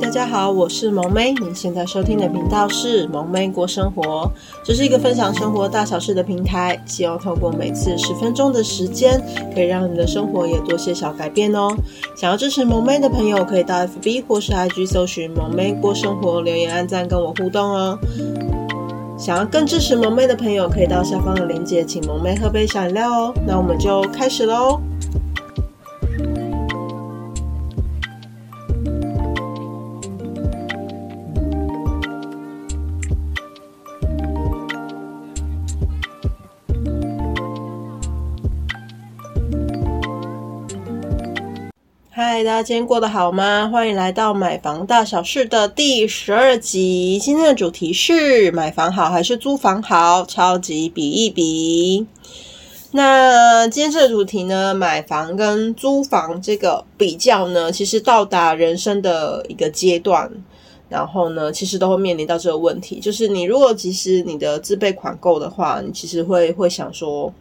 大家好，我是萌妹。您现在收听的频道是萌妹过生活，这是一个分享生活大小事的平台。希望透过每次十分钟的时间，可以让你的生活也多些小改变哦。想要支持萌妹的朋友，可以到 FB 或是 IG 搜寻萌妹过生活，留言按赞跟我互动哦。想要更支持萌妹的朋友，可以到下方的链接，请萌妹喝杯小饮料哦。那我们就开始喽。嗨，大家今天过得好吗？欢迎来到买房大小事的第十二集。今天的主题是买房好还是租房好？超级比一比。那今天这个主题呢，买房跟租房这个比较呢，其实到达人生的一个阶段，然后呢，其实都会面临到这个问题，就是你如果即使你的自备款够的话，你其实会会想说。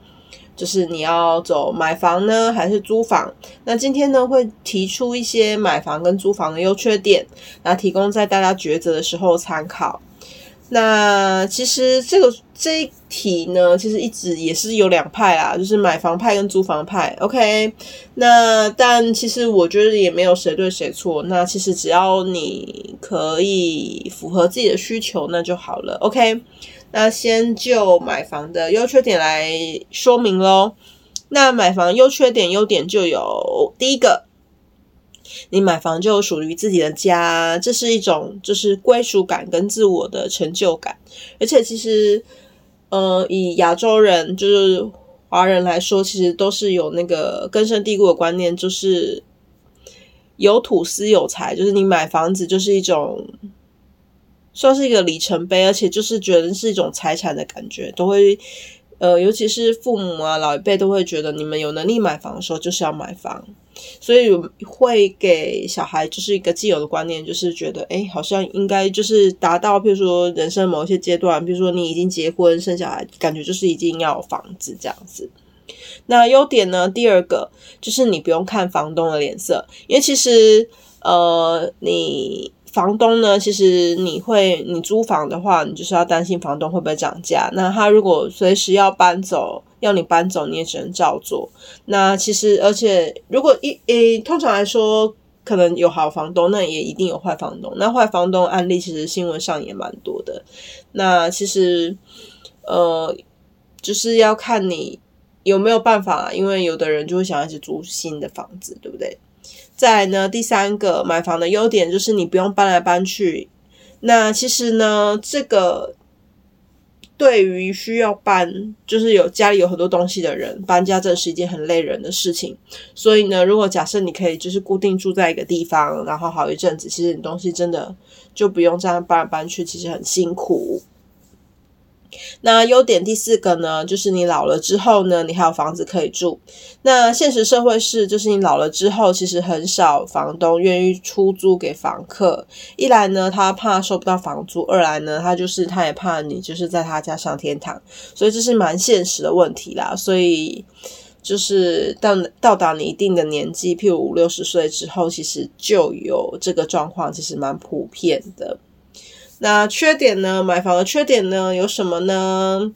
就是你要走买房呢，还是租房？那今天呢，会提出一些买房跟租房的优缺点，那提供在大家抉择的时候参考。那其实这个这一题呢，其实一直也是有两派啦，就是买房派跟租房派。OK，那但其实我觉得也没有谁对谁错。那其实只要你可以符合自己的需求，那就好了。OK。那先就买房的优缺点来说明咯。那买房优缺点，优点就有第一个，你买房就属于自己的家，这是一种就是归属感跟自我的成就感。而且其实，呃，以亚洲人就是华人来说，其实都是有那个根深蒂固的观念，就是有土斯有财，就是你买房子就是一种。算是一个里程碑，而且就是觉得是一种财产的感觉，都会，呃，尤其是父母啊，老一辈都会觉得你们有能力买房的时候就是要买房，所以会给小孩就是一个既有的观念，就是觉得，诶，好像应该就是达到，譬如说人生某一些阶段，比如说你已经结婚生小孩，感觉就是一定要有房子这样子。那优点呢？第二个就是你不用看房东的脸色，因为其实，呃，你。房东呢，其实你会，你租房的话，你就是要担心房东会不会涨价。那他如果随时要搬走，要你搬走，你也只能照做。那其实，而且如果一诶，通常来说，可能有好房东，那也一定有坏房东。那坏房东案例其实新闻上也蛮多的。那其实，呃，就是要看你有没有办法，因为有的人就会想要去租新的房子，对不对？再呢，第三个买房的优点就是你不用搬来搬去。那其实呢，这个对于需要搬，就是有家里有很多东西的人，搬家这是一件很累人的事情。所以呢，如果假设你可以就是固定住在一个地方，然后好一阵子，其实你东西真的就不用这样搬来搬去，其实很辛苦。那优点第四个呢，就是你老了之后呢，你还有房子可以住。那现实社会是，就是你老了之后，其实很少房东愿意出租给房客。一来呢，他怕收不到房租；二来呢，他就是他也怕你就是在他家上天堂。所以这是蛮现实的问题啦。所以就是到到达你一定的年纪，譬如五六十岁之后，其实就有这个状况，其实蛮普遍的。那缺点呢？买房的缺点呢？有什么呢？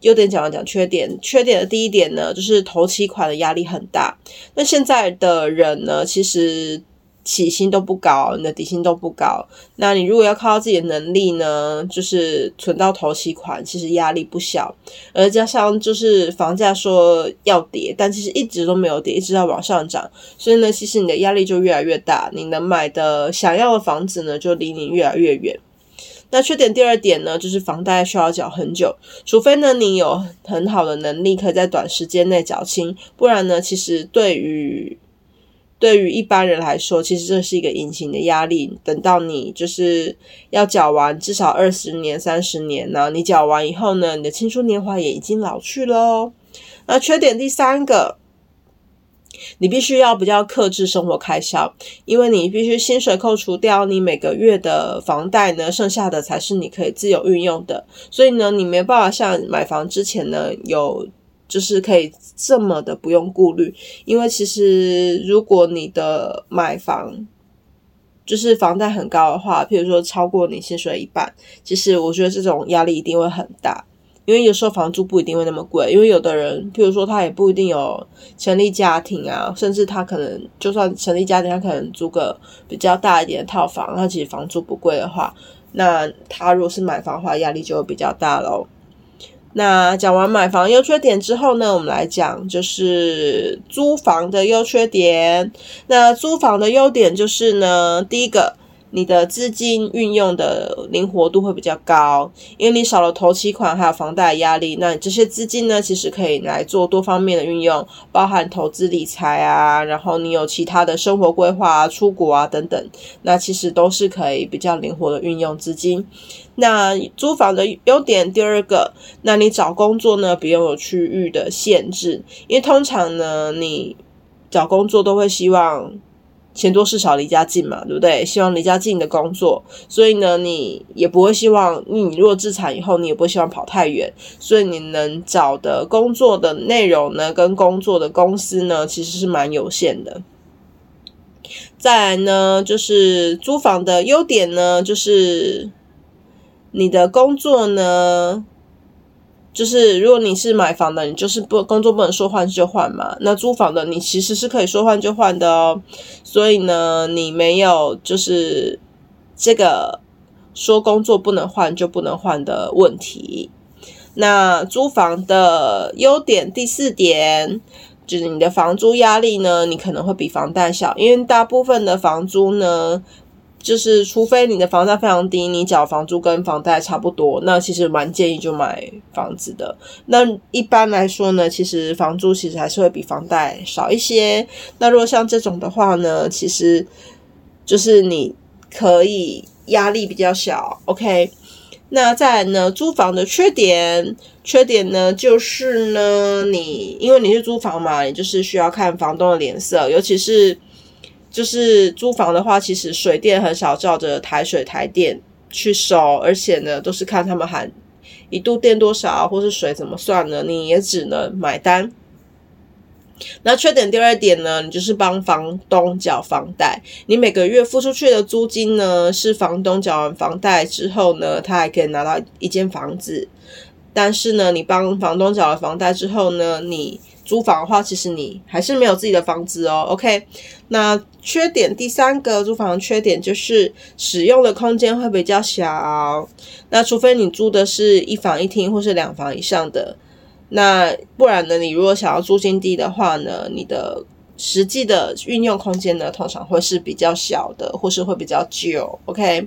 优点讲了讲缺点。缺点的第一点呢，就是头期款的压力很大。那现在的人呢，其实起薪都不高，你的底薪都不高。那你如果要靠自己的能力呢，就是存到头期款，其实压力不小。而加上就是房价说要跌，但其实一直都没有跌，一直在往上涨。所以呢，其实你的压力就越来越大，你能买的想要的房子呢，就离你越来越远。那缺点第二点呢，就是房贷需要缴很久，除非呢你有很好的能力，可以在短时间内缴清，不然呢，其实对于对于一般人来说，其实这是一个隐形的压力。等到你就是要缴完至少二十年、三十年呢，你缴完以后呢，你的青春年华也已经老去了。那缺点第三个。你必须要比较克制生活开销，因为你必须薪水扣除掉你每个月的房贷呢，剩下的才是你可以自由运用的。所以呢，你没办法像买房之前呢，有就是可以这么的不用顾虑。因为其实如果你的买房就是房贷很高的话，譬如说超过你薪水一半，其实我觉得这种压力一定会很大，因为有时候房租不一定会那么贵，因为有的人譬如说他也不一定有成立家庭啊，甚至他可能就算成立家庭，他可能租个比较大一点的套房，他其实房租不贵的话，那他如果是买房的话，压力就会比较大喽。那讲完买房优缺点之后呢，我们来讲就是租房的优缺点。那租房的优点就是呢，第一个。你的资金运用的灵活度会比较高，因为你少了头期款还有房贷压力，那你这些资金呢，其实可以来做多方面的运用，包含投资理财啊，然后你有其他的生活规划啊、出国啊等等，那其实都是可以比较灵活的运用资金。那租房的优点第二个，那你找工作呢，不用有区域的限制，因为通常呢，你找工作都会希望。钱多事少离家近嘛，对不对？希望离家近的工作，所以呢，你也不会希望你如果置产以后，你也不会希望跑太远，所以你能找的工作的内容呢，跟工作的公司呢，其实是蛮有限的。再来呢，就是租房的优点呢，就是你的工作呢。就是如果你是买房的，你就是不工作不能说换就换嘛。那租房的，你其实是可以说换就换的哦。所以呢，你没有就是这个说工作不能换就不能换的问题。那租房的优点第四点就是你的房租压力呢，你可能会比房贷小，因为大部分的房租呢。就是，除非你的房价非常低，你缴房租跟房贷差不多，那其实蛮建议就买房子的。那一般来说呢，其实房租其实还是会比房贷少一些。那如果像这种的话呢，其实就是你可以压力比较小。OK，那再来呢，租房的缺点，缺点呢就是呢，你因为你是租房嘛，你就是需要看房东的脸色，尤其是。就是租房的话，其实水电很少照着台水台电去收，而且呢，都是看他们喊一度电多少，或是水怎么算呢？你也只能买单。那缺点第二点呢，你就是帮房东缴房贷，你每个月付出去的租金呢，是房东缴完房贷之后呢，他还可以拿到一间房子。但是呢，你帮房东缴了房贷之后呢，你租房的话，其实你还是没有自己的房子哦。OK，那缺点第三个租房缺点就是使用的空间会比较小。那除非你租的是一房一厅或是两房以上的，那不然呢，你如果想要租金低的话呢，你的实际的运用空间呢，通常会是比较小的，或是会比较旧。OK。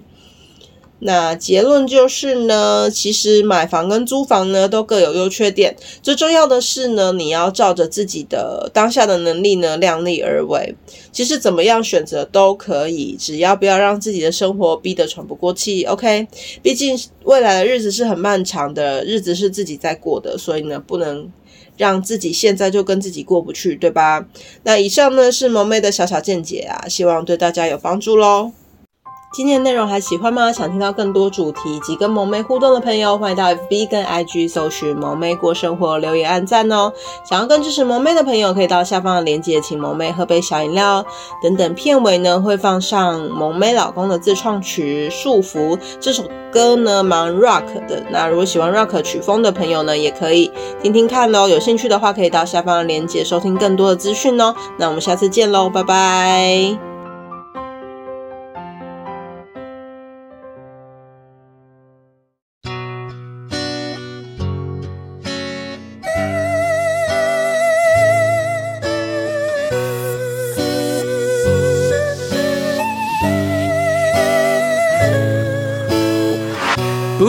那结论就是呢，其实买房跟租房呢都各有优缺点，最重要的是呢，你要照着自己的当下的能力呢量力而为。其实怎么样选择都可以，只要不要让自己的生活逼得喘不过气。OK，毕竟未来的日子是很漫长的，日子是自己在过的，所以呢，不能让自己现在就跟自己过不去，对吧？那以上呢是萌妹的小小见解啊，希望对大家有帮助喽。今天的内容还喜欢吗？想听到更多主题及跟萌妹互动的朋友，欢迎到 FB 跟 IG 搜寻“萌妹过生活”，留言按赞哦。想要更支持萌妹的朋友，可以到下方的链接，请萌妹喝杯小饮料。等等片尾呢，会放上萌妹老公的自创曲《束缚》这首歌呢，蛮 rock 的。那如果喜欢 rock 曲风的朋友呢，也可以听听看哦。有兴趣的话，可以到下方的链接收听更多的资讯哦。那我们下次见喽，拜拜。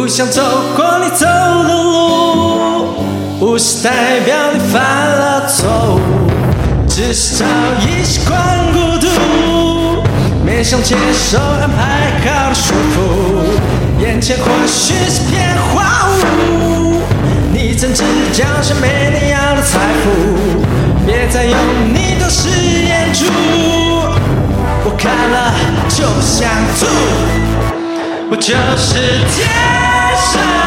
不想走过你走的路，不是代表你犯了错误，只是早已习惯孤独，没想接受安排好的束缚，眼前或许是片荒芜，你怎知脚下没你要的财富？别再用你的誓言住，我看了就想吐。我就是天生。